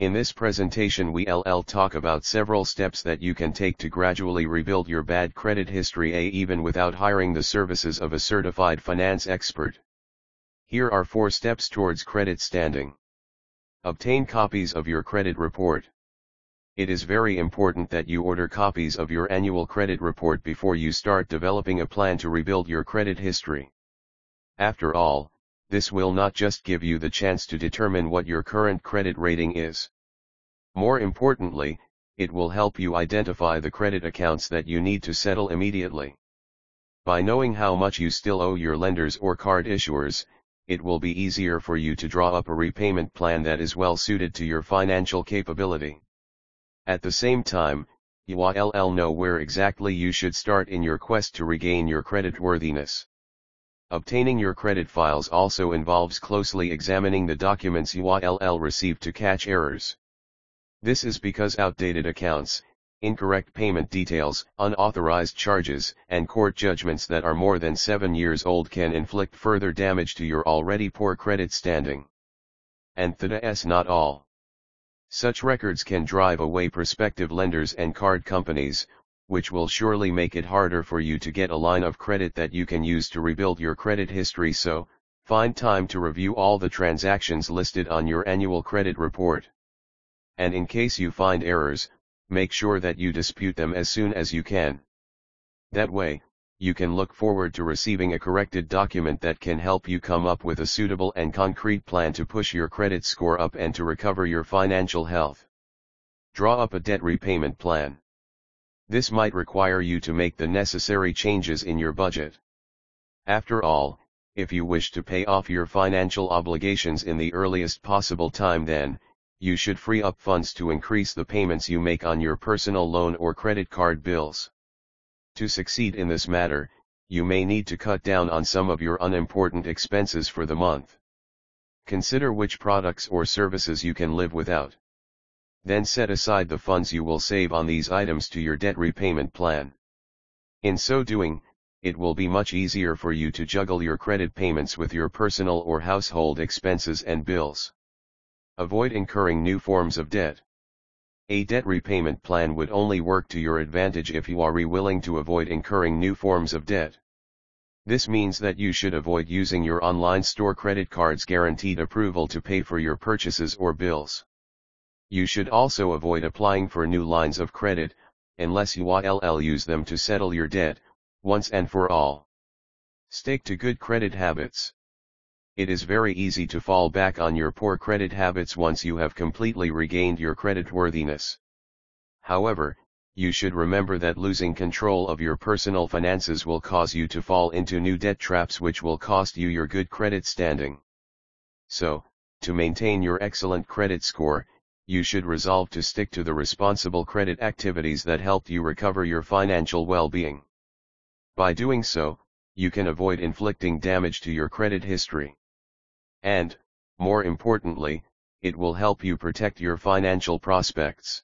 In this presentation we LL talk about several steps that you can take to gradually rebuild your bad credit history A even without hiring the services of a certified finance expert. Here are 4 steps towards credit standing. Obtain copies of your credit report. It is very important that you order copies of your annual credit report before you start developing a plan to rebuild your credit history. After all, this will not just give you the chance to determine what your current credit rating is. More importantly, it will help you identify the credit accounts that you need to settle immediately. By knowing how much you still owe your lenders or card issuers, it will be easier for you to draw up a repayment plan that is well suited to your financial capability. At the same time, you will know where exactly you should start in your quest to regain your creditworthiness. Obtaining your credit files also involves closely examining the documents you will receive to catch errors. This is because outdated accounts, incorrect payment details, unauthorized charges, and court judgments that are more than 7 years old can inflict further damage to your already poor credit standing. And that's not all. Such records can drive away prospective lenders and card companies, which will surely make it harder for you to get a line of credit that you can use to rebuild your credit history so, find time to review all the transactions listed on your annual credit report. And in case you find errors, make sure that you dispute them as soon as you can. That way, you can look forward to receiving a corrected document that can help you come up with a suitable and concrete plan to push your credit score up and to recover your financial health. Draw up a debt repayment plan. This might require you to make the necessary changes in your budget. After all, if you wish to pay off your financial obligations in the earliest possible time then, you should free up funds to increase the payments you make on your personal loan or credit card bills. To succeed in this matter, you may need to cut down on some of your unimportant expenses for the month. Consider which products or services you can live without. Then set aside the funds you will save on these items to your debt repayment plan. In so doing, it will be much easier for you to juggle your credit payments with your personal or household expenses and bills. Avoid incurring new forms of debt. A debt repayment plan would only work to your advantage if you are willing to avoid incurring new forms of debt. This means that you should avoid using your online store credit card's guaranteed approval to pay for your purchases or bills. You should also avoid applying for new lines of credit, unless you will use them to settle your debt, once and for all. Stick to good credit habits. It is very easy to fall back on your poor credit habits once you have completely regained your creditworthiness. However, you should remember that losing control of your personal finances will cause you to fall into new debt traps which will cost you your good credit standing. So, to maintain your excellent credit score, you should resolve to stick to the responsible credit activities that helped you recover your financial well-being. By doing so, you can avoid inflicting damage to your credit history. And, more importantly, it will help you protect your financial prospects.